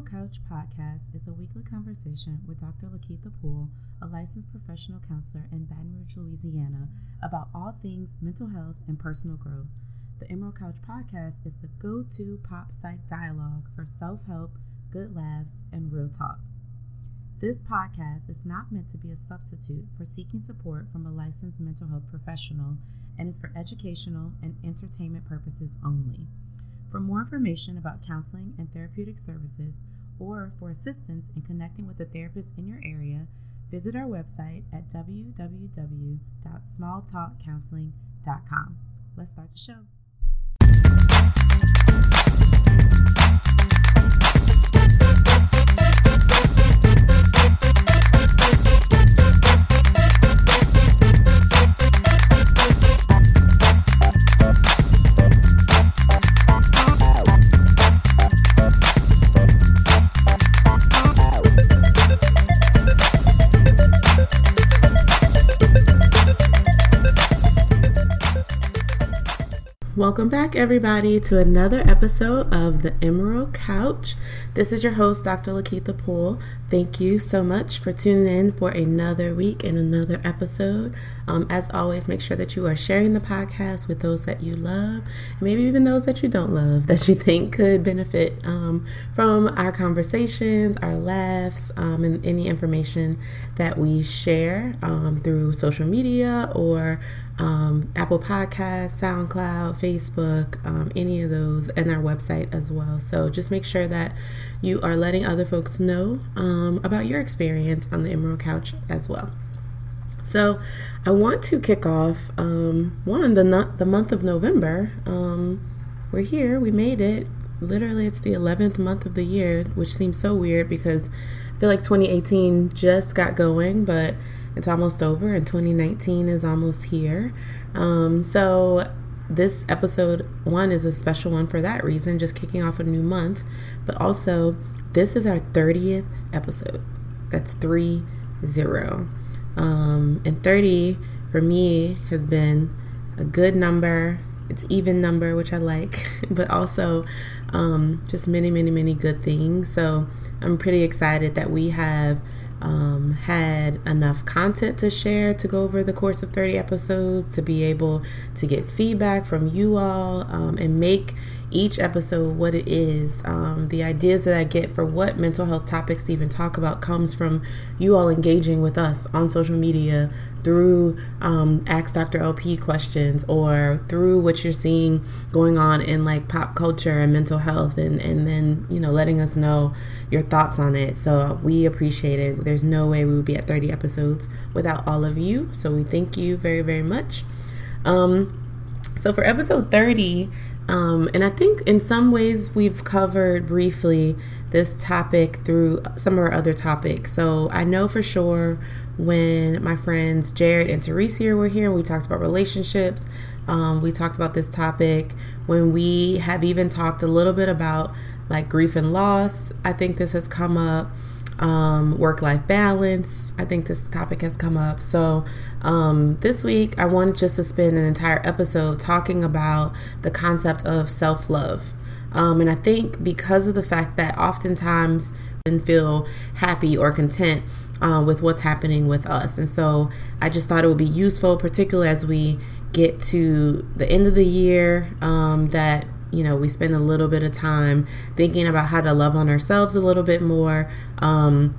Emerald Couch podcast is a weekly conversation with Dr. Lakeitha Poole, a licensed professional counselor in Baton Rouge, Louisiana, about all things mental health and personal growth. The Emerald Couch podcast is the go to pop psych dialogue for self help, good laughs, and real talk. This podcast is not meant to be a substitute for seeking support from a licensed mental health professional and is for educational and entertainment purposes only. For more information about counseling and therapeutic services, or for assistance in connecting with a therapist in your area, visit our website at www.smalltalkcounseling.com. Let's start the show. Welcome back, everybody, to another episode of the Emerald Couch. This is your host, Dr. Lakeitha Poole. Thank you so much for tuning in for another week and another episode. Um, as always, make sure that you are sharing the podcast with those that you love, maybe even those that you don't love, that you think could benefit um, from our conversations, our laughs, um, and any information that we share um, through social media or um, Apple Podcasts, SoundCloud, Facebook, um, any of those, and our website as well. So just make sure that you are letting other folks know um, about your experience on the Emerald Couch as well. So I want to kick off um, one the the month of November. Um, we're here. We made it. Literally, it's the 11th month of the year, which seems so weird because I feel like 2018 just got going, but it's almost over and 2019 is almost here. Um, so, this episode one is a special one for that reason, just kicking off a new month. But also, this is our 30th episode. That's 3 0. Um, and 30 for me has been a good number. It's even number, which I like, but also um, just many, many, many good things. So I'm pretty excited that we have um, had enough content to share to go over the course of 30 episodes, to be able to get feedback from you all um, and make each episode what it is. Um, the ideas that I get for what mental health topics to even talk about comes from you all engaging with us on social media through um, Ask Dr. LP questions or through what you're seeing going on in like pop culture and mental health, and, and then, you know, letting us know your thoughts on it. So we appreciate it. There's no way we would be at 30 episodes without all of you. So we thank you very, very much. Um, so for episode 30, um, and I think in some ways we've covered briefly this topic through some of our other topics. So I know for sure when my friends Jared and Teresa were here, we talked about relationships. Um, we talked about this topic when we have even talked a little bit about like grief and loss. I think this has come up. Um, work life balance. I think this topic has come up. So, um, this week I wanted just to spend an entire episode talking about the concept of self love. Um, and I think because of the fact that oftentimes we feel happy or content uh, with what's happening with us. And so I just thought it would be useful, particularly as we get to the end of the year, um, that you know we spend a little bit of time thinking about how to love on ourselves a little bit more um,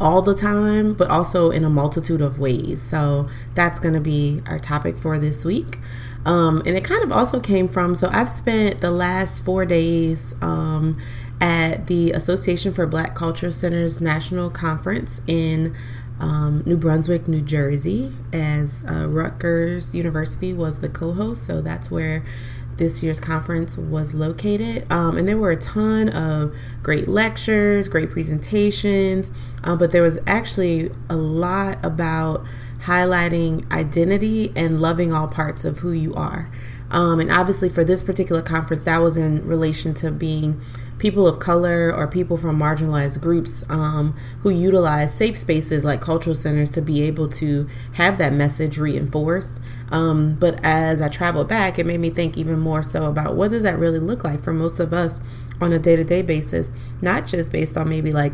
all the time but also in a multitude of ways so that's going to be our topic for this week um, and it kind of also came from so i've spent the last four days um, at the association for black culture centers national conference in um, New Brunswick, New Jersey, as uh, Rutgers University was the co host. So that's where this year's conference was located. Um, and there were a ton of great lectures, great presentations, uh, but there was actually a lot about highlighting identity and loving all parts of who you are. Um, and obviously, for this particular conference, that was in relation to being people of color or people from marginalized groups um, who utilize safe spaces like cultural centers to be able to have that message reinforced. Um, but as I traveled back, it made me think even more so about what does that really look like for most of us on a day to day basis, not just based on maybe like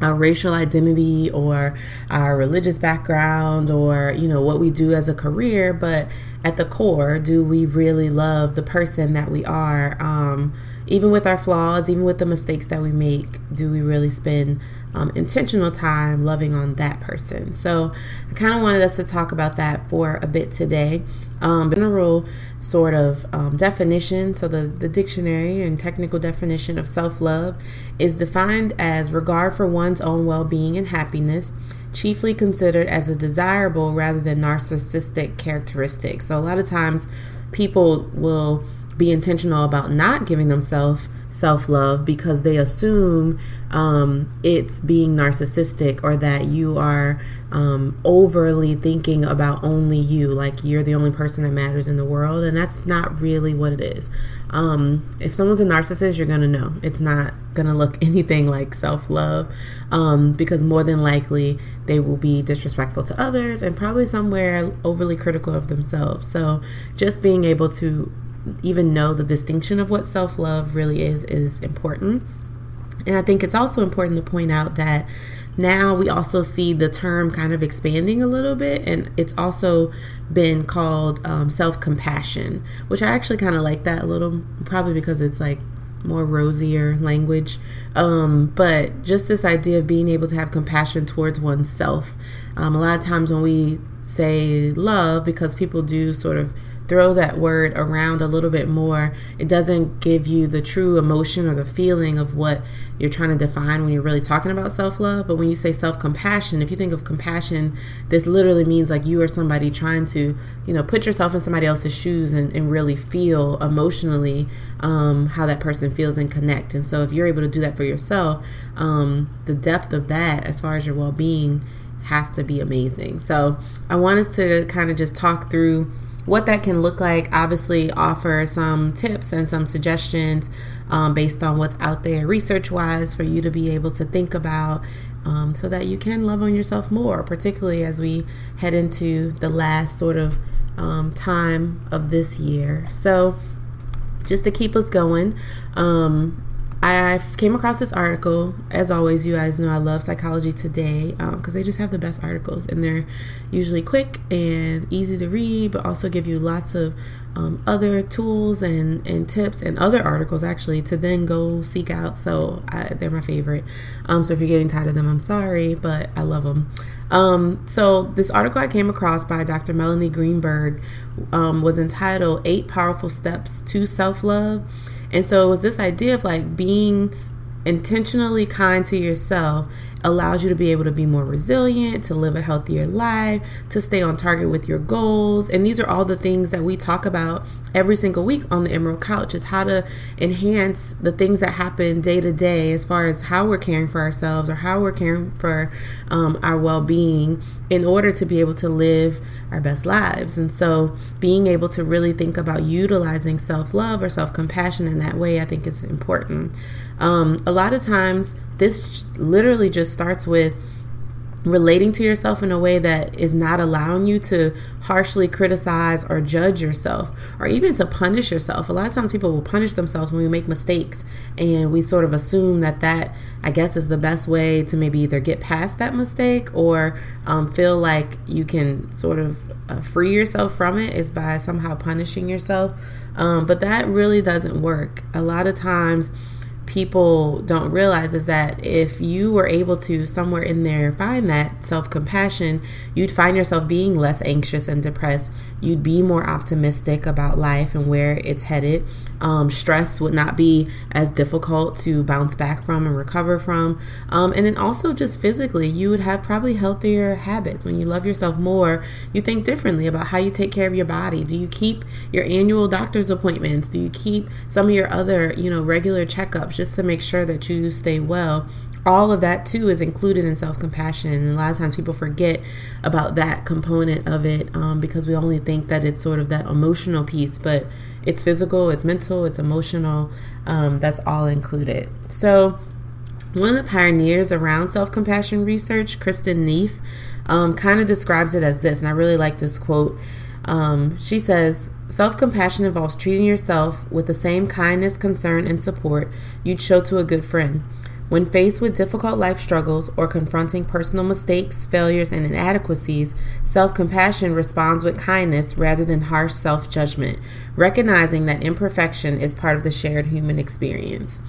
our racial identity or our religious background or you know what we do as a career but at the core do we really love the person that we are um, even with our flaws even with the mistakes that we make do we really spend um, intentional time loving on that person so i kind of wanted us to talk about that for a bit today um, general sort of um, definition. So, the, the dictionary and technical definition of self love is defined as regard for one's own well being and happiness, chiefly considered as a desirable rather than narcissistic characteristic. So, a lot of times people will be intentional about not giving themselves self love because they assume um, it's being narcissistic or that you are um, overly thinking about only you, like you're the only person that matters in the world. And that's not really what it is. Um, if someone's a narcissist, you're going to know it's not going to look anything like self love um, because more than likely they will be disrespectful to others and probably somewhere overly critical of themselves. So just being able to even know the distinction of what self love really is is important. And I think it's also important to point out that now we also see the term kind of expanding a little bit, and it's also been called um, self compassion, which I actually kind of like that a little, probably because it's like more rosier language. Um, but just this idea of being able to have compassion towards oneself. Um, a lot of times when we say love, because people do sort of throw that word around a little bit more, it doesn't give you the true emotion or the feeling of what you're trying to define when you're really talking about self love. But when you say self compassion, if you think of compassion, this literally means like you are somebody trying to, you know, put yourself in somebody else's shoes and, and really feel emotionally um, how that person feels and connect. And so if you're able to do that for yourself, um, the depth of that as far as your well being has to be amazing. So I want us to kind of just talk through what that can look like, obviously, offer some tips and some suggestions um, based on what's out there research wise for you to be able to think about um, so that you can love on yourself more, particularly as we head into the last sort of um, time of this year. So, just to keep us going, um, I came across this article. As always, you guys know I love Psychology Today because um, they just have the best articles and they're usually quick and easy to read, but also give you lots of um, other tools and, and tips and other articles actually to then go seek out. So I, they're my favorite. Um, so if you're getting tired of them, I'm sorry, but I love them. Um, so this article I came across by Dr. Melanie Greenberg um, was entitled Eight Powerful Steps to Self Love and so it was this idea of like being intentionally kind to yourself allows you to be able to be more resilient, to live a healthier life, to stay on target with your goals. And these are all the things that we talk about every single week on the Emerald Couch is how to enhance the things that happen day to day as far as how we're caring for ourselves or how we're caring for um, our well being in order to be able to live our best lives. And so, being able to really think about utilizing self love or self compassion in that way, I think is important. Um, a lot of times, this literally just starts with relating to yourself in a way that is not allowing you to harshly criticize or judge yourself or even to punish yourself. A lot of times people will punish themselves when we make mistakes and we sort of assume that that I guess is the best way to maybe either get past that mistake or um, feel like you can sort of uh, free yourself from it is by somehow punishing yourself. Um, but that really doesn't work. A lot of times people don't realize is that if you were able to somewhere in there find that self compassion, you'd find yourself being less anxious and depressed. You'd be more optimistic about life and where it's headed. Um, stress would not be as difficult to bounce back from and recover from. Um, and then also, just physically, you would have probably healthier habits. When you love yourself more, you think differently about how you take care of your body. Do you keep your annual doctor's appointments? Do you keep some of your other, you know, regular checkups just to make sure that you stay well? All of that too is included in self compassion. And a lot of times people forget about that component of it um, because we only think that it's sort of that emotional piece, but it's physical, it's mental, it's emotional. Um, that's all included. So, one of the pioneers around self compassion research, Kristin Neff, um, kind of describes it as this, and I really like this quote. Um, she says, Self compassion involves treating yourself with the same kindness, concern, and support you'd show to a good friend. When faced with difficult life struggles or confronting personal mistakes, failures, and inadequacies, self compassion responds with kindness rather than harsh self judgment, recognizing that imperfection is part of the shared human experience.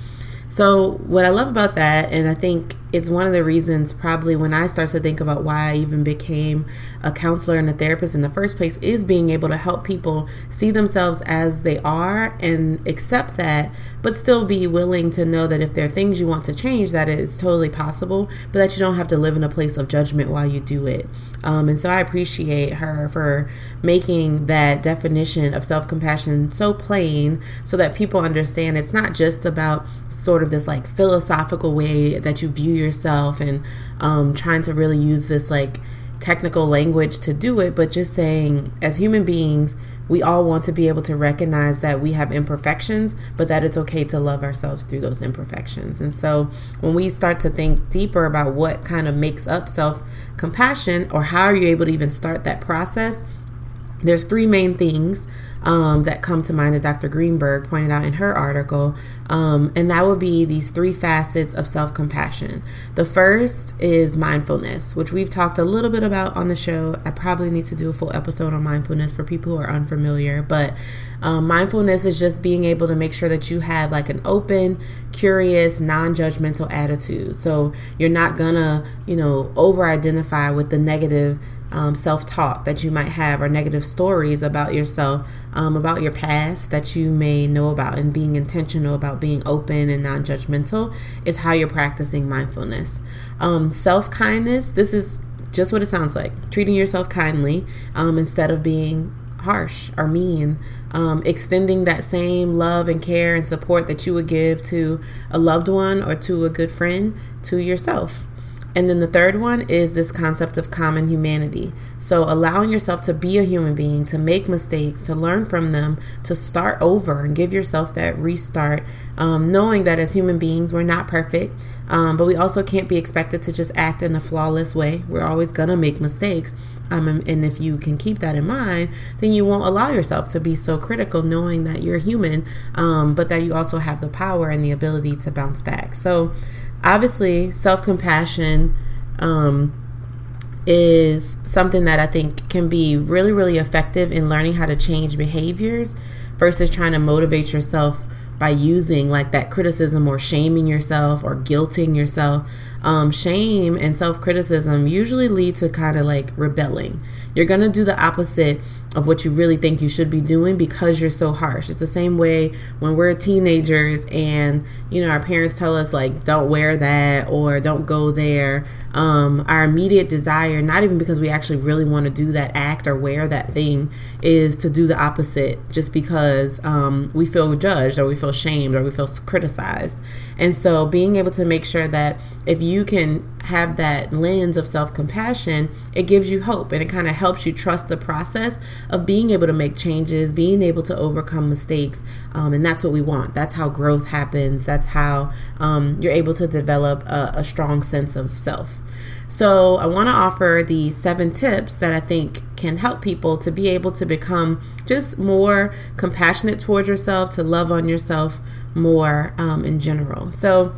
So, what I love about that, and I think it's one of the reasons probably when I start to think about why I even became a counselor and a therapist in the first place, is being able to help people see themselves as they are and accept that, but still be willing to know that if there are things you want to change, that it's totally possible, but that you don't have to live in a place of judgment while you do it. Um, and so I appreciate her for making that definition of self compassion so plain so that people understand it's not just about sort of this like philosophical way that you view yourself and um, trying to really use this like technical language to do it, but just saying as human beings, we all want to be able to recognize that we have imperfections, but that it's okay to love ourselves through those imperfections. And so when we start to think deeper about what kind of makes up self compassion or how are you able to even start that process, there's three main things um, that come to mind, as Dr. Greenberg pointed out in her article, um, and that would be these three facets of self compassion. The first is mindfulness, which we've talked a little bit about on the show. I probably need to do a full episode on mindfulness for people who are unfamiliar, but um, mindfulness is just being able to make sure that you have like an open, curious, non judgmental attitude. So you're not gonna, you know, over identify with the negative um, self talk that you might have or negative stories about yourself, um, about your past that you may know about, and being intentional about being open and non judgmental is how you're practicing mindfulness. Um, self kindness, this is just what it sounds like treating yourself kindly um, instead of being harsh or mean. Um, extending that same love and care and support that you would give to a loved one or to a good friend to yourself. And then the third one is this concept of common humanity. So, allowing yourself to be a human being, to make mistakes, to learn from them, to start over and give yourself that restart, um, knowing that as human beings, we're not perfect, um, but we also can't be expected to just act in a flawless way. We're always going to make mistakes. Um, and if you can keep that in mind, then you won't allow yourself to be so critical, knowing that you're human, um, but that you also have the power and the ability to bounce back. So, obviously, self compassion um, is something that I think can be really, really effective in learning how to change behaviors versus trying to motivate yourself by using like that criticism or shaming yourself or guilting yourself. Um, shame and self criticism usually lead to kind of like rebelling. You're going to do the opposite of what you really think you should be doing because you're so harsh. It's the same way when we're teenagers and, you know, our parents tell us, like, don't wear that or don't go there. Um, our immediate desire, not even because we actually really want to do that act or wear that thing, is to do the opposite just because um, we feel judged or we feel shamed or we feel criticized. And so being able to make sure that if you can have that lens of self compassion, it gives you hope and it kind of helps you trust the process of being able to make changes, being able to overcome mistakes. Um, and that's what we want. That's how growth happens. That's how um, you're able to develop a, a strong sense of self. So, I want to offer the seven tips that I think can help people to be able to become just more compassionate towards yourself, to love on yourself more um, in general. So,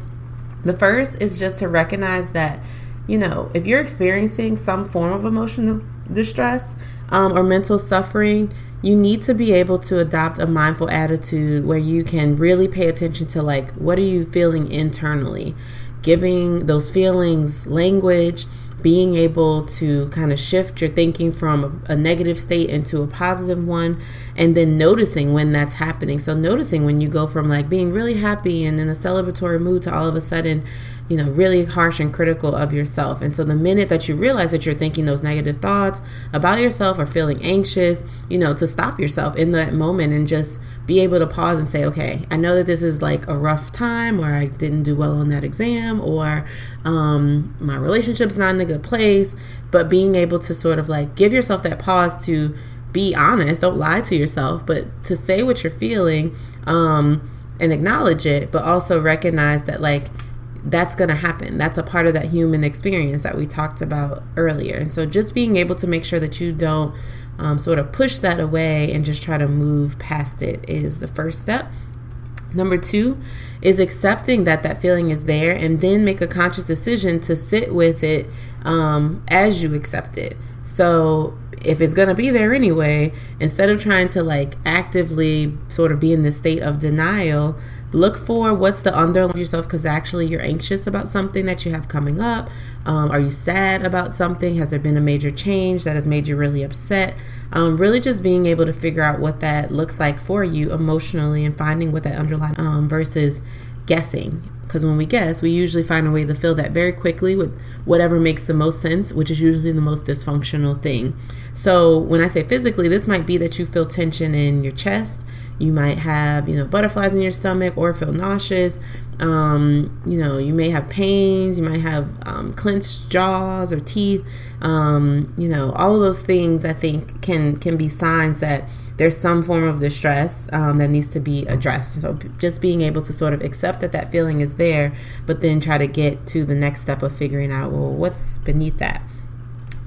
the first is just to recognize that, you know, if you're experiencing some form of emotional distress um, or mental suffering, you need to be able to adopt a mindful attitude where you can really pay attention to, like, what are you feeling internally? Giving those feelings language being able to kind of shift your thinking from a, negative state into a positive one and then noticing when that's happening so noticing when you go from like being really happy and in a celebratory mood to all of a sudden you know really harsh and critical of yourself. And so the minute that you realize that you're thinking those negative thoughts about yourself or feeling anxious you know to stop yourself in that moment and just be able to pause and say, okay, I know that this is like a rough time or I didn't do well on that exam or um, my relationship's not in a good place, but being able to sort of like give yourself that pause to be honest, don't lie to yourself, but to say what you're feeling um, and acknowledge it, but also recognize that like that's going to happen. That's a part of that human experience that we talked about earlier. And so just being able to make sure that you don't um, sort of push that away and just try to move past it is the first step. Number two is accepting that that feeling is there and then make a conscious decision to sit with it um, as you accept it. So if it's going to be there anyway, instead of trying to like actively sort of be in this state of denial, look for what's the underlying yourself because actually you're anxious about something that you have coming up. Um, are you sad about something? Has there been a major change that has made you really upset? Um, really, just being able to figure out what that looks like for you emotionally and finding what that underlying um, versus guessing because when we guess, we usually find a way to fill that very quickly with whatever makes the most sense, which is usually the most dysfunctional thing. So, when I say physically, this might be that you feel tension in your chest, you might have, you know, butterflies in your stomach or feel nauseous. Um, you know, you may have pains, you might have um, clenched jaws or teeth. Um, you know, all of those things I think can can be signs that there's some form of distress um, that needs to be addressed. So just being able to sort of accept that that feeling is there, but then try to get to the next step of figuring out, well, what's beneath that.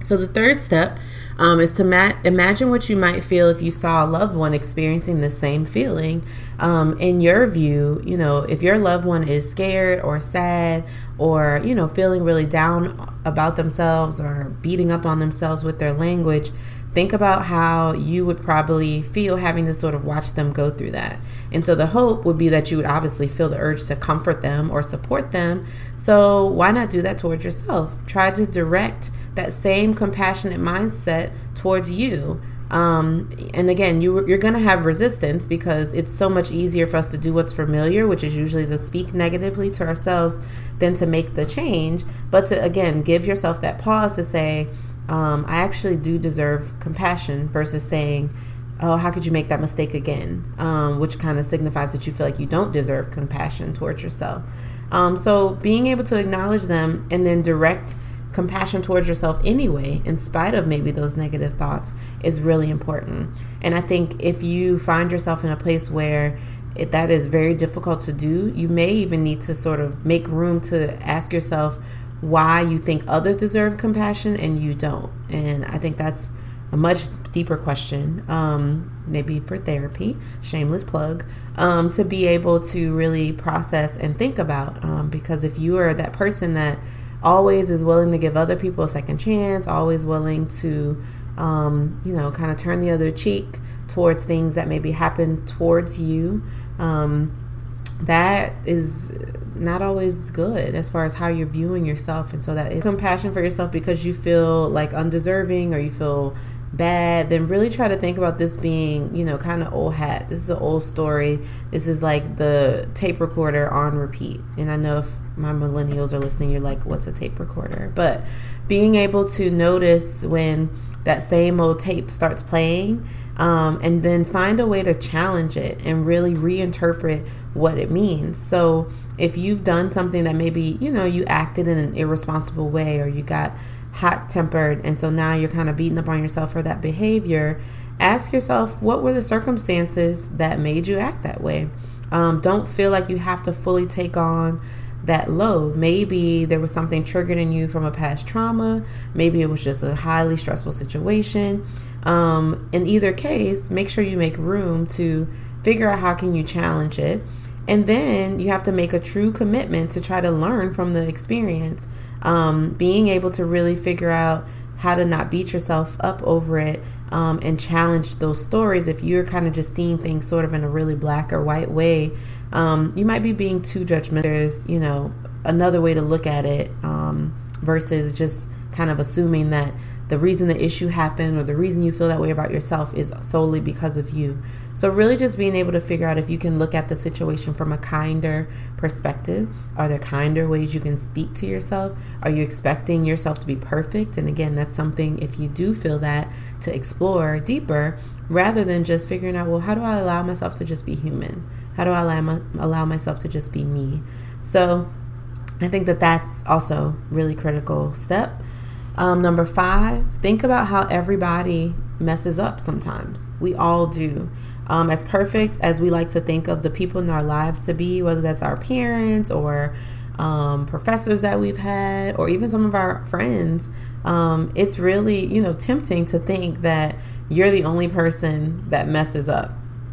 So the third step um, is to ma- imagine what you might feel if you saw a loved one experiencing the same feeling. Um, in your view, you know, if your loved one is scared or sad or, you know, feeling really down about themselves or beating up on themselves with their language, think about how you would probably feel having to sort of watch them go through that. And so the hope would be that you would obviously feel the urge to comfort them or support them. So why not do that towards yourself? Try to direct that same compassionate mindset towards you. Um, and again, you, you're going to have resistance because it's so much easier for us to do what's familiar, which is usually to speak negatively to ourselves, than to make the change. But to, again, give yourself that pause to say, um, I actually do deserve compassion versus saying, oh, how could you make that mistake again? Um, which kind of signifies that you feel like you don't deserve compassion towards yourself. Um, so being able to acknowledge them and then direct compassion towards yourself anyway, in spite of maybe those negative thoughts, is really important. And I think if you find yourself in a place where it, that is very difficult to do, you may even need to sort of make room to ask yourself, why you think others deserve compassion and you don't. And I think that's a much deeper question, um, maybe for therapy, shameless plug, um, to be able to really process and think about. Um, because if you are that person that always is willing to give other people a second chance, always willing to, um, you know, kind of turn the other cheek towards things that maybe happen towards you, um, that is not always good as far as how you're viewing yourself. And so that compassion for yourself because you feel like undeserving or you feel bad then really try to think about this being you know kind of old hat. This is an old story. This is like the tape recorder on repeat. And i know if my millennials are listening you're like what's a tape recorder but being able to notice when that same old tape starts playing um, and then find a way to challenge it and really reinterpret what it means so if you've done something that maybe, you know, you acted in an irresponsible way or you got hot tempered and so now you're kind of beating up on yourself for that behavior, ask yourself what were the circumstances that made you act that way. Um, don't feel like you have to fully take on that low. Maybe there was something triggered in you from a past trauma. Maybe it was just a highly stressful situation. Um, in either case, make sure you make room to figure out how can you challenge it and then you have to make a true commitment to try to learn from the experience. Um, being able to really figure out how to not beat yourself up over it um, and challenge those stories. If you're kind of just seeing things sort of in a really black or white way, um, you might be being too judgmental. There's, you know, another way to look at it um, versus just kind of assuming that the reason the issue happened or the reason you feel that way about yourself is solely because of you. So, really, just being able to figure out if you can look at the situation from a kinder perspective. Are there kinder ways you can speak to yourself? Are you expecting yourself to be perfect? And again, that's something, if you do feel that, to explore deeper rather than just figuring out, well, how do I allow myself to just be human? How do I allow, allow myself to just be me? So, I think that that's also really critical step. Um, number five, think about how everybody messes up sometimes. We all do um, as perfect as we like to think of the people in our lives to be, whether that's our parents or um, professors that we've had, or even some of our friends, um, it's really, you know, tempting to think that you're the only person that messes up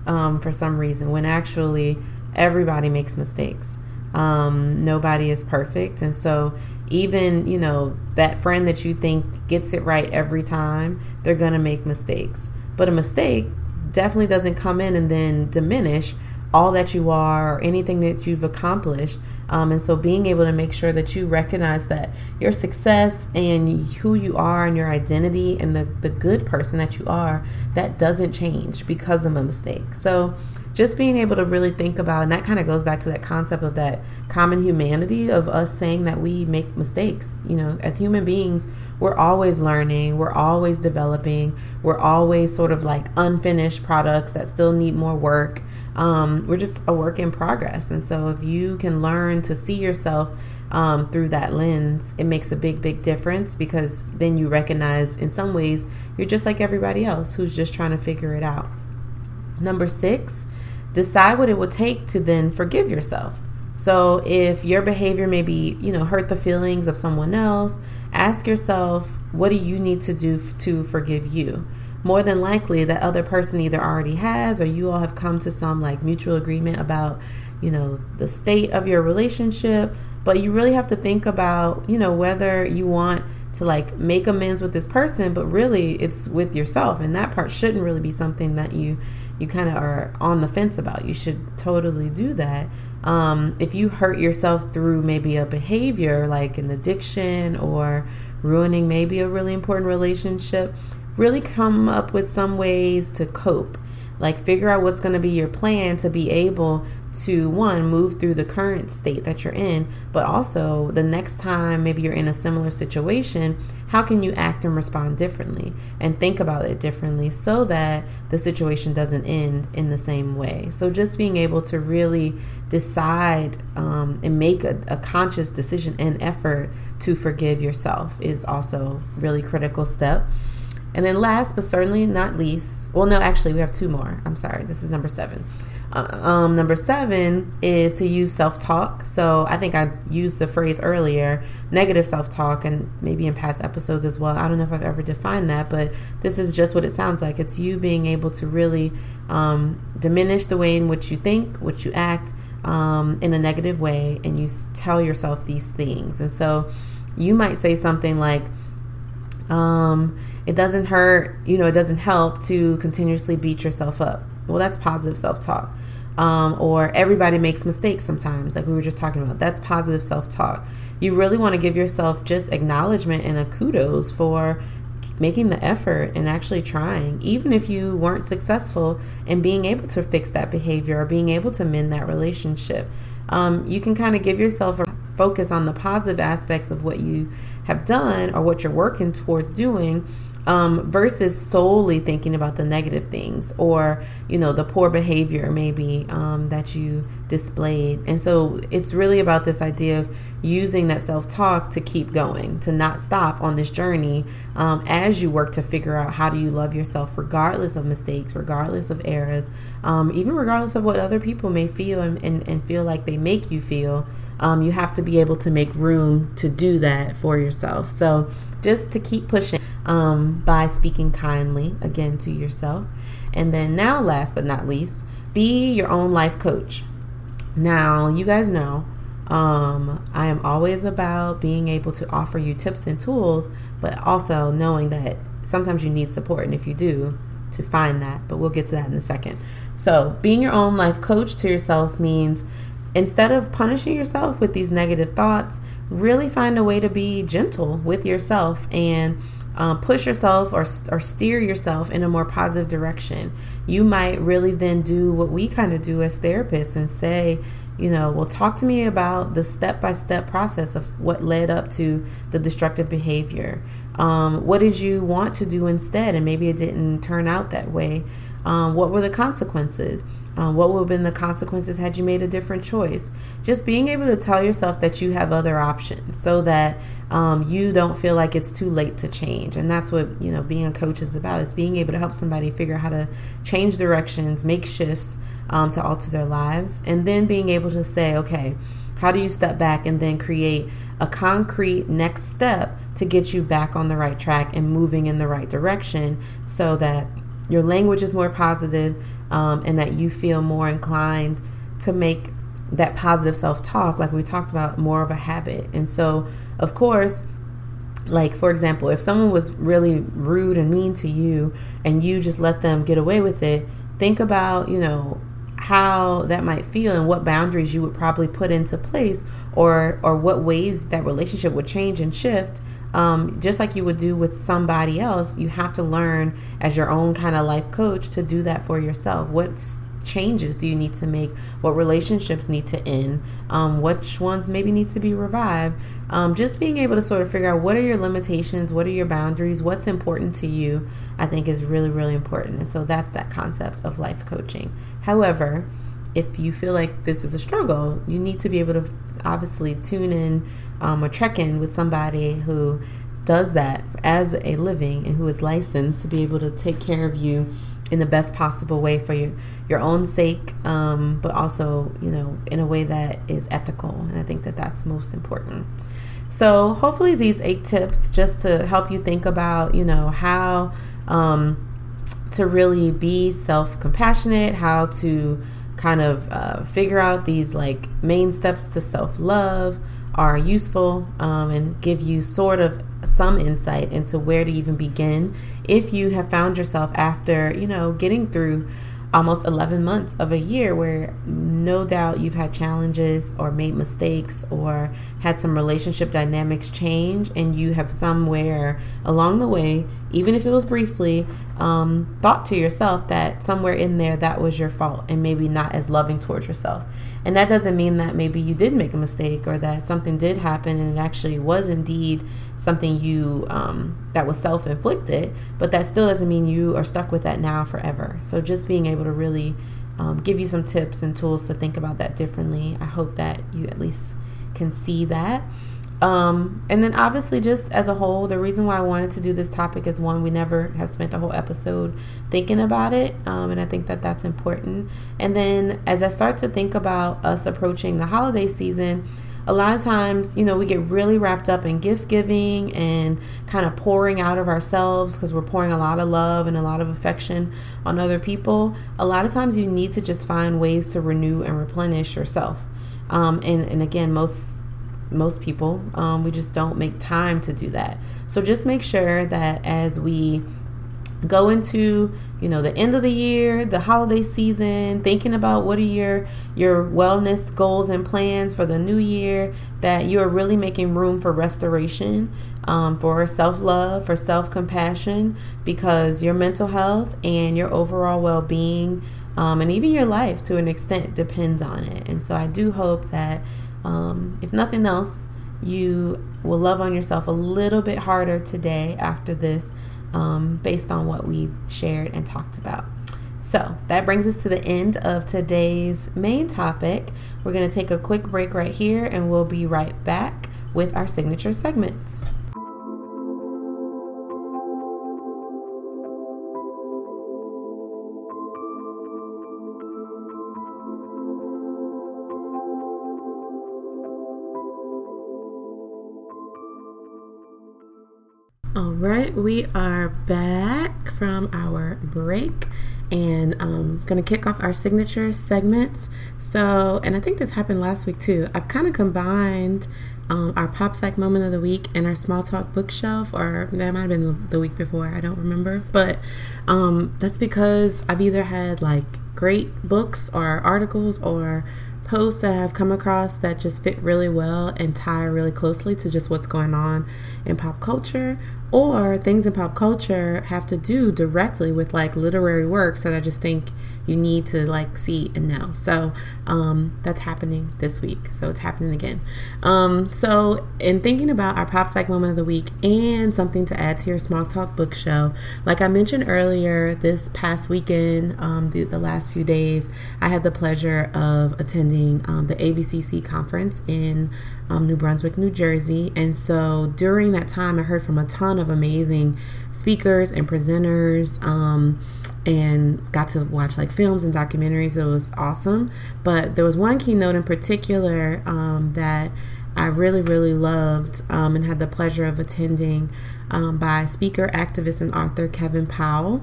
um, for some reason when actually everybody makes mistakes. Um, nobody is perfect. And so, even, you know, that friend that you think gets it right every time, they're going to make mistakes. But a mistake definitely doesn't come in and then diminish all that you are or anything that you've accomplished. Um, and so being able to make sure that you recognize that your success and who you are and your identity and the, the good person that you are, that doesn't change because of a mistake. So just being able to really think about, and that kind of goes back to that concept of that common humanity of us saying that we make mistakes. You know, as human beings, we're always learning, we're always developing, we're always sort of like unfinished products that still need more work um, we're just a work in progress. And so if you can learn to see yourself um, through that lens, it makes a big, big difference because then you recognize in some ways you're just like everybody else who's just trying to figure it out. Number six, decide what it will take to then forgive yourself. So if your behavior maybe, you know, hurt the feelings of someone else, ask yourself, what do you need to do to forgive you? More than likely that other person either already has or you all have come to some like mutual agreement about you know the state of your relationship. But you really have to think about you know whether you want to like make amends with this person but really it's with yourself. And that part shouldn't really be something that you you kind of are on the fence about. You should totally do that. Um, if you hurt yourself through maybe a behavior like an addiction or ruining maybe a really important relationship really come up with some ways to cope. Like, figure out what's going to be your plan to be able to, one, move through the current state that you're in, but also the next time maybe you're in a similar situation, how can you act and respond differently and think about it differently so that the situation doesn't end in the same way? So, just being able to really decide um, and make a, a conscious decision and effort to forgive yourself is also really critical step. And then last but certainly not least, well, no, actually, we have two more. I'm sorry. This is number seven. Uh, um, number seven is to use self talk. So I think I used the phrase earlier, negative self talk, and maybe in past episodes as well. I don't know if I've ever defined that, but this is just what it sounds like. It's you being able to really um, diminish the way in which you think, which you act um, in a negative way, and you tell yourself these things. And so you might say something like, um, it doesn't hurt, you know, it doesn't help to continuously beat yourself up. Well, that's positive self talk. Um, or everybody makes mistakes sometimes, like we were just talking about. That's positive self talk. You really want to give yourself just acknowledgement and a kudos for making the effort and actually trying, even if you weren't successful in being able to fix that behavior or being able to mend that relationship. Um, you can kind of give yourself a focus on the positive aspects of what you have done or what you're working towards doing um, versus solely thinking about the negative things or you know the poor behavior maybe um, that you displayed. And so it's really about this idea of using that self-talk to keep going to not stop on this journey um, as you work to figure out how do you love yourself regardless of mistakes regardless of errors um, even regardless of what other people may feel and, and, and feel like they make you feel um, you have to be able to make room to do that for yourself. So just to keep pushing um, by speaking kindly again to yourself. And then, now, last but not least, be your own life coach. Now, you guys know um, I am always about being able to offer you tips and tools, but also knowing that sometimes you need support. And if you do, to find that, but we'll get to that in a second. So, being your own life coach to yourself means instead of punishing yourself with these negative thoughts, really find a way to be gentle with yourself and um, push yourself or, or steer yourself in a more positive direction. You might really then do what we kind of do as therapists and say, you know, well, talk to me about the step by step process of what led up to the destructive behavior. Um, what did you want to do instead? And maybe it didn't turn out that way. Um, what were the consequences? Um, what would have been the consequences had you made a different choice? Just being able to tell yourself that you have other options so that um, you don't feel like it's too late to change. And that's what, you know, being a coach is about is being able to help somebody figure out how to change directions, make shifts um, to alter their lives, and then being able to say, okay, how do you step back and then create a concrete next step to get you back on the right track and moving in the right direction so that your language is more positive um, and that you feel more inclined to make that positive self talk, like we talked about, more of a habit. And so, of course, like for example, if someone was really rude and mean to you and you just let them get away with it, think about, you know, how that might feel and what boundaries you would probably put into place or or what ways that relationship would change and shift um, just like you would do with somebody else you have to learn as your own kind of life coach to do that for yourself what's changes do you need to make? What relationships need to end? Um, which ones maybe need to be revived? Um, just being able to sort of figure out what are your limitations, what are your boundaries, what's important to you, I think is really, really important. And so that's that concept of life coaching. However, if you feel like this is a struggle, you need to be able to obviously tune in um, or check in with somebody who does that as a living and who is licensed to be able to take care of you in the best possible way for your your own sake, um, but also you know in a way that is ethical. And I think that that's most important. So hopefully these eight tips just to help you think about you know how um, to really be self compassionate, how to kind of uh, figure out these like main steps to self love are useful um, and give you sort of some insight into where to even begin. If you have found yourself after, you know, getting through almost 11 months of a year where no doubt you've had challenges or made mistakes or had some relationship dynamics change and you have somewhere along the way even if it was briefly um, thought to yourself that somewhere in there that was your fault and maybe not as loving towards yourself. And that doesn't mean that maybe you did make a mistake or that something did happen and it actually was indeed something you um, that was self-inflicted but that still doesn't mean you are stuck with that now forever. So just being able to really um, give you some tips and tools to think about that differently i hope that you at least can see that. Um, and then obviously just as a whole the reason why i wanted to do this topic is one we never have spent a whole episode thinking about it um, and i think that that's important. And then as i start to think about us approaching the holiday season a lot of times, you know, we get really wrapped up in gift giving and kind of pouring out of ourselves because we're pouring a lot of love and a lot of affection on other people. A lot of times, you need to just find ways to renew and replenish yourself. Um, and, and again, most most people, um, we just don't make time to do that. So just make sure that as we go into you know the end of the year the holiday season thinking about what are your your wellness goals and plans for the new year that you are really making room for restoration um, for self-love for self-compassion because your mental health and your overall well-being um, and even your life to an extent depends on it. And so i do hope that um, if nothing else you will love on yourself a little bit harder today after this um, based on what we've shared and talked about. So that brings us to the end of today's main topic. We're going to take a quick break right here and we'll be right back with our signature segments. All right, we are back from our break and um, gonna kick off our signature segments. So, and I think this happened last week too. I've kind of combined um, our pop psych moment of the week and our small talk bookshelf, or that might have been the week before. I don't remember, but um, that's because I've either had like great books or articles or posts that I've come across that just fit really well and tie really closely to just what's going on in pop culture or things in pop culture have to do directly with like literary works that I just think you need to like see and know. So um, that's happening this week. So it's happening again. Um, so in thinking about our pop psych moment of the week and something to add to your small talk bookshelf, like I mentioned earlier, this past weekend, um, the, the last few days, I had the pleasure of attending um, the ABCC conference in um, New Brunswick, New Jersey. And so during that time, I heard from a ton of amazing speakers and presenters. Um, and got to watch like films and documentaries. It was awesome. But there was one keynote in particular um, that I really, really loved um, and had the pleasure of attending um, by speaker, activist, and author Kevin Powell.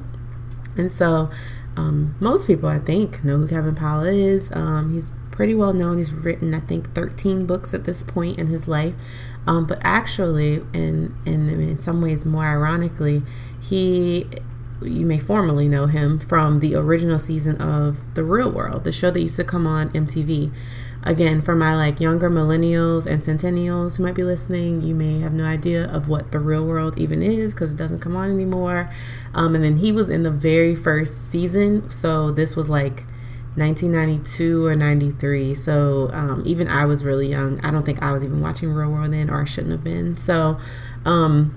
And so, um, most people, I think, know who Kevin Powell is. He's pretty well known. He's written, I think, 13 books at this point in his life. Um, but actually, in, in in some ways, more ironically, he you may formally know him from the original season of The Real World, the show that used to come on MTV. Again, for my like younger millennials and centennials who might be listening, you may have no idea of what The Real World even is because it doesn't come on anymore. Um, and then he was in the very first season, so this was like 1992 or 93. So um, even I was really young. I don't think I was even watching Real World then, or I shouldn't have been. So um,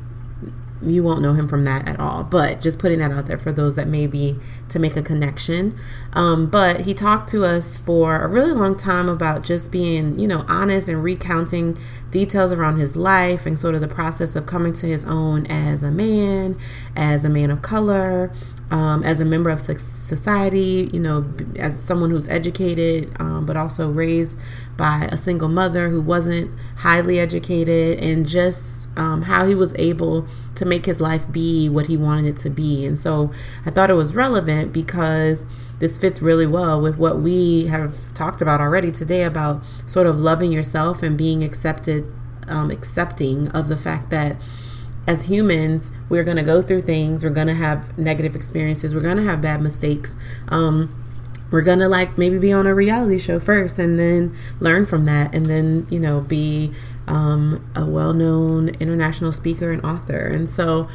you won't know him from that at all. But just putting that out there for those that maybe to make a connection. Um, but he talked to us for a really long time about just being, you know, honest and recounting details around his life and sort of the process of coming to his own as a man, as a man of color, um, as a member of society, you know, as someone who's educated, um, but also raised by a single mother who wasn't highly educated, and just um, how he was able to make his life be what he wanted it to be. And so I thought it was relevant because this fits really well with what we have talked about already today about sort of loving yourself and being accepted, um, accepting of the fact that as humans, we're going to go through things. We're going to have negative experiences. We're going to have bad mistakes. Um, we're going to like maybe be on a reality show first and then learn from that and then, you know, be um, a well known international speaker and author. And so,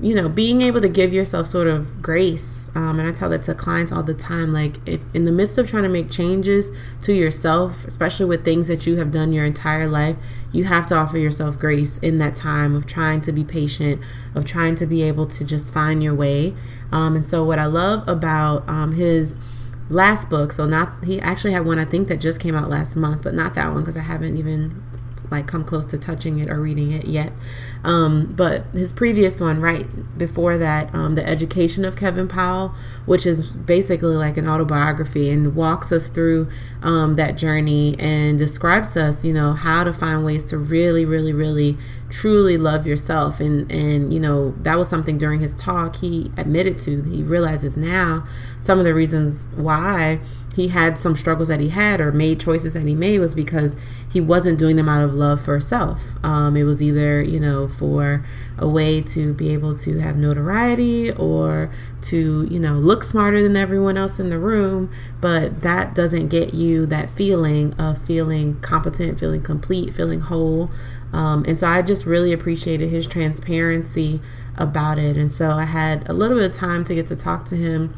you know, being able to give yourself sort of grace, um, and I tell that to clients all the time like, if in the midst of trying to make changes to yourself, especially with things that you have done your entire life, you have to offer yourself grace in that time of trying to be patient, of trying to be able to just find your way. Um, and so, what I love about um, his last book, so not he actually had one I think that just came out last month, but not that one because I haven't even like come close to touching it or reading it yet. Um, but his previous one, right before that, um, The Education of Kevin Powell, which is basically like an autobiography and walks us through um, that journey and describes us, you know, how to find ways to really, really, really truly love yourself and and you know that was something during his talk he admitted to he realizes now some of the reasons why he had some struggles that he had or made choices that he made was because he wasn't doing them out of love for self. Um, it was either, you know, for a way to be able to have notoriety or to, you know, look smarter than everyone else in the room. But that doesn't get you that feeling of feeling competent, feeling complete, feeling whole. Um, and so I just really appreciated his transparency about it. And so I had a little bit of time to get to talk to him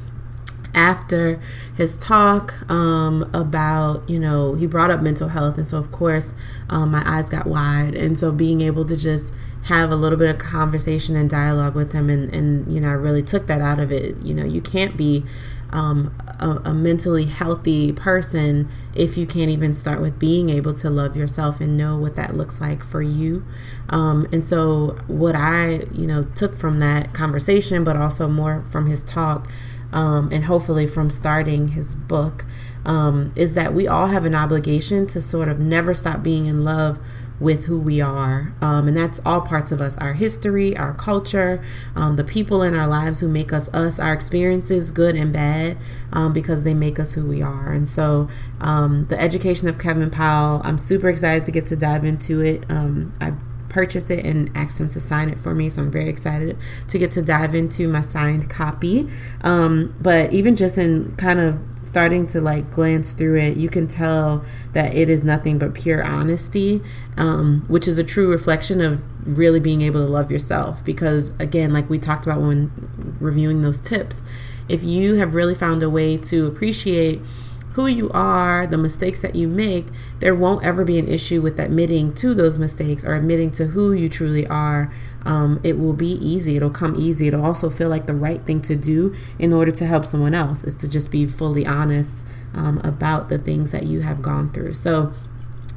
after his talk um, about, you know, he brought up mental health. And so, of course, um, my eyes got wide. And so, being able to just have a little bit of conversation and dialogue with him, and, and you know, I really took that out of it. You know, you can't be um, a, a, mentally healthy person if you can't even start with being able to love yourself and know what that looks like for you. Um, and so, what I, you know, took from that conversation, but also more from his talk, um, and hopefully from starting his book, um, is that we all have an obligation to sort of never stop being in love with who we are. Um, and that's all parts of us our history, our culture, um, the people in our lives who make us us, our experiences, good and bad, um, because they make us who we are. And so, um, the education of Kevin Powell, I'm super excited to get to dive into it. Um, I purchased it and asked him to sign it for me. So I'm very excited to get to dive into my signed copy. Um, but even just in kind of starting to like glance through it, you can tell that it is nothing but pure honesty, um, which is a true reflection of really being able to love yourself. Because again, like we talked about when reviewing those tips, if you have really found a way to appreciate who you are, the mistakes that you make, there won't ever be an issue with admitting to those mistakes or admitting to who you truly are. Um, it will be easy. It'll come easy. It'll also feel like the right thing to do in order to help someone else is to just be fully honest um, about the things that you have gone through. So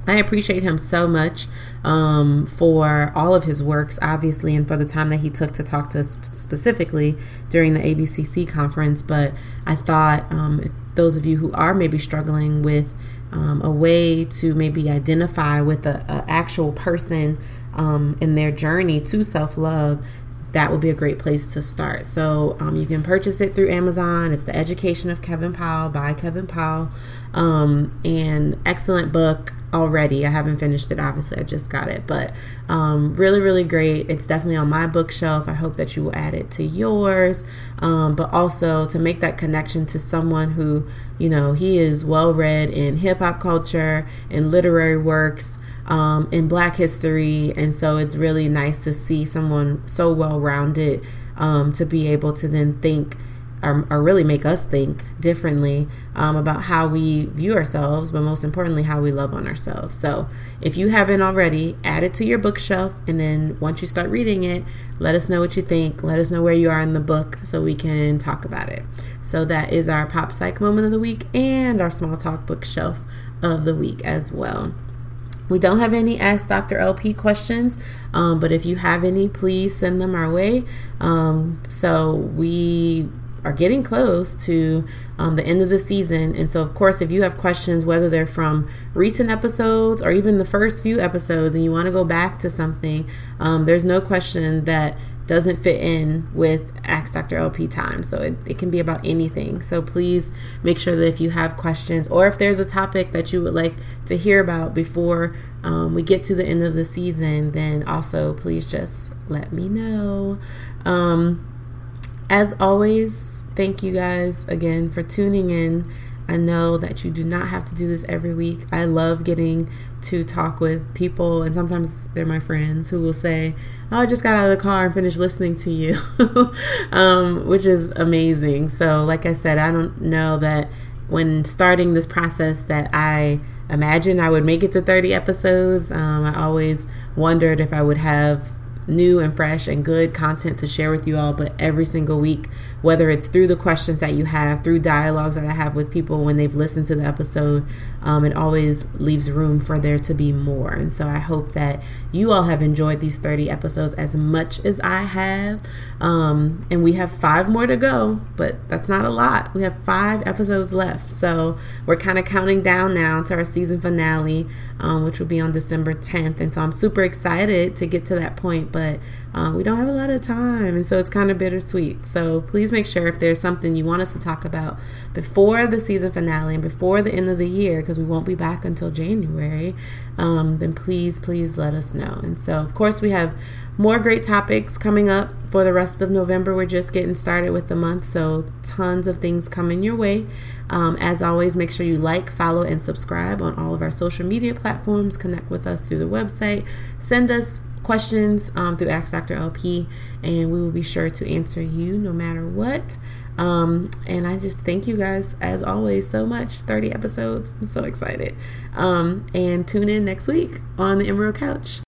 I appreciate him so much um, for all of his works, obviously, and for the time that he took to talk to us specifically during the ABCC conference. But I thought um, those of you who are maybe struggling with um, a way to maybe identify with an actual person um, in their journey to self love, that would be a great place to start. So um, you can purchase it through Amazon. It's The Education of Kevin Powell by Kevin Powell. Um, and excellent book already. I haven't finished it, obviously, I just got it, but um, really, really great. It's definitely on my bookshelf. I hope that you will add it to yours, um, but also to make that connection to someone who, you know, he is well read in hip hop culture, and literary works um, in Black history, and so it's really nice to see someone so well rounded um, to be able to then think. Or, or, really make us think differently um, about how we view ourselves, but most importantly, how we love on ourselves. So, if you haven't already, add it to your bookshelf, and then once you start reading it, let us know what you think. Let us know where you are in the book so we can talk about it. So, that is our pop psych moment of the week and our small talk bookshelf of the week as well. We don't have any Ask Dr. LP questions, um, but if you have any, please send them our way. Um, so we are getting close to um, the end of the season. And so, of course, if you have questions, whether they're from recent episodes or even the first few episodes, and you want to go back to something, um, there's no question that doesn't fit in with Ask Dr. LP time. So it, it can be about anything. So please make sure that if you have questions or if there's a topic that you would like to hear about before um, we get to the end of the season, then also please just let me know. Um, as always, thank you guys again for tuning in. I know that you do not have to do this every week. I love getting to talk with people, and sometimes they're my friends who will say, Oh, I just got out of the car and finished listening to you, um, which is amazing. So, like I said, I don't know that when starting this process that I imagined I would make it to 30 episodes. Um, I always wondered if I would have new and fresh and good content to share with you all, but every single week whether it's through the questions that you have, through dialogues that I have with people when they've listened to the episode, um, it always leaves room for there to be more. And so I hope that you all have enjoyed these 30 episodes as much as I have. Um, and we have five more to go, but that's not a lot. We have five episodes left. So we're kind of counting down now to our season finale, um, which will be on December 10th. And so I'm super excited to get to that point, but um, we don't have a lot of time, and so it's kind of bittersweet. So please make sure if there's something you want us to talk about before the season finale and before the end of the year, because we won't be back until January, um, then please, please let us know. And so, of course, we have more great topics coming up for the rest of November. We're just getting started with the month, so tons of things coming your way. Um, as always, make sure you like, follow, and subscribe on all of our social media platforms. Connect with us through the website. Send us questions um, through Ask Dr. LP, and we will be sure to answer you no matter what. Um, and I just thank you guys, as always, so much. 30 episodes. I'm so excited. Um, and tune in next week on the Emerald Couch.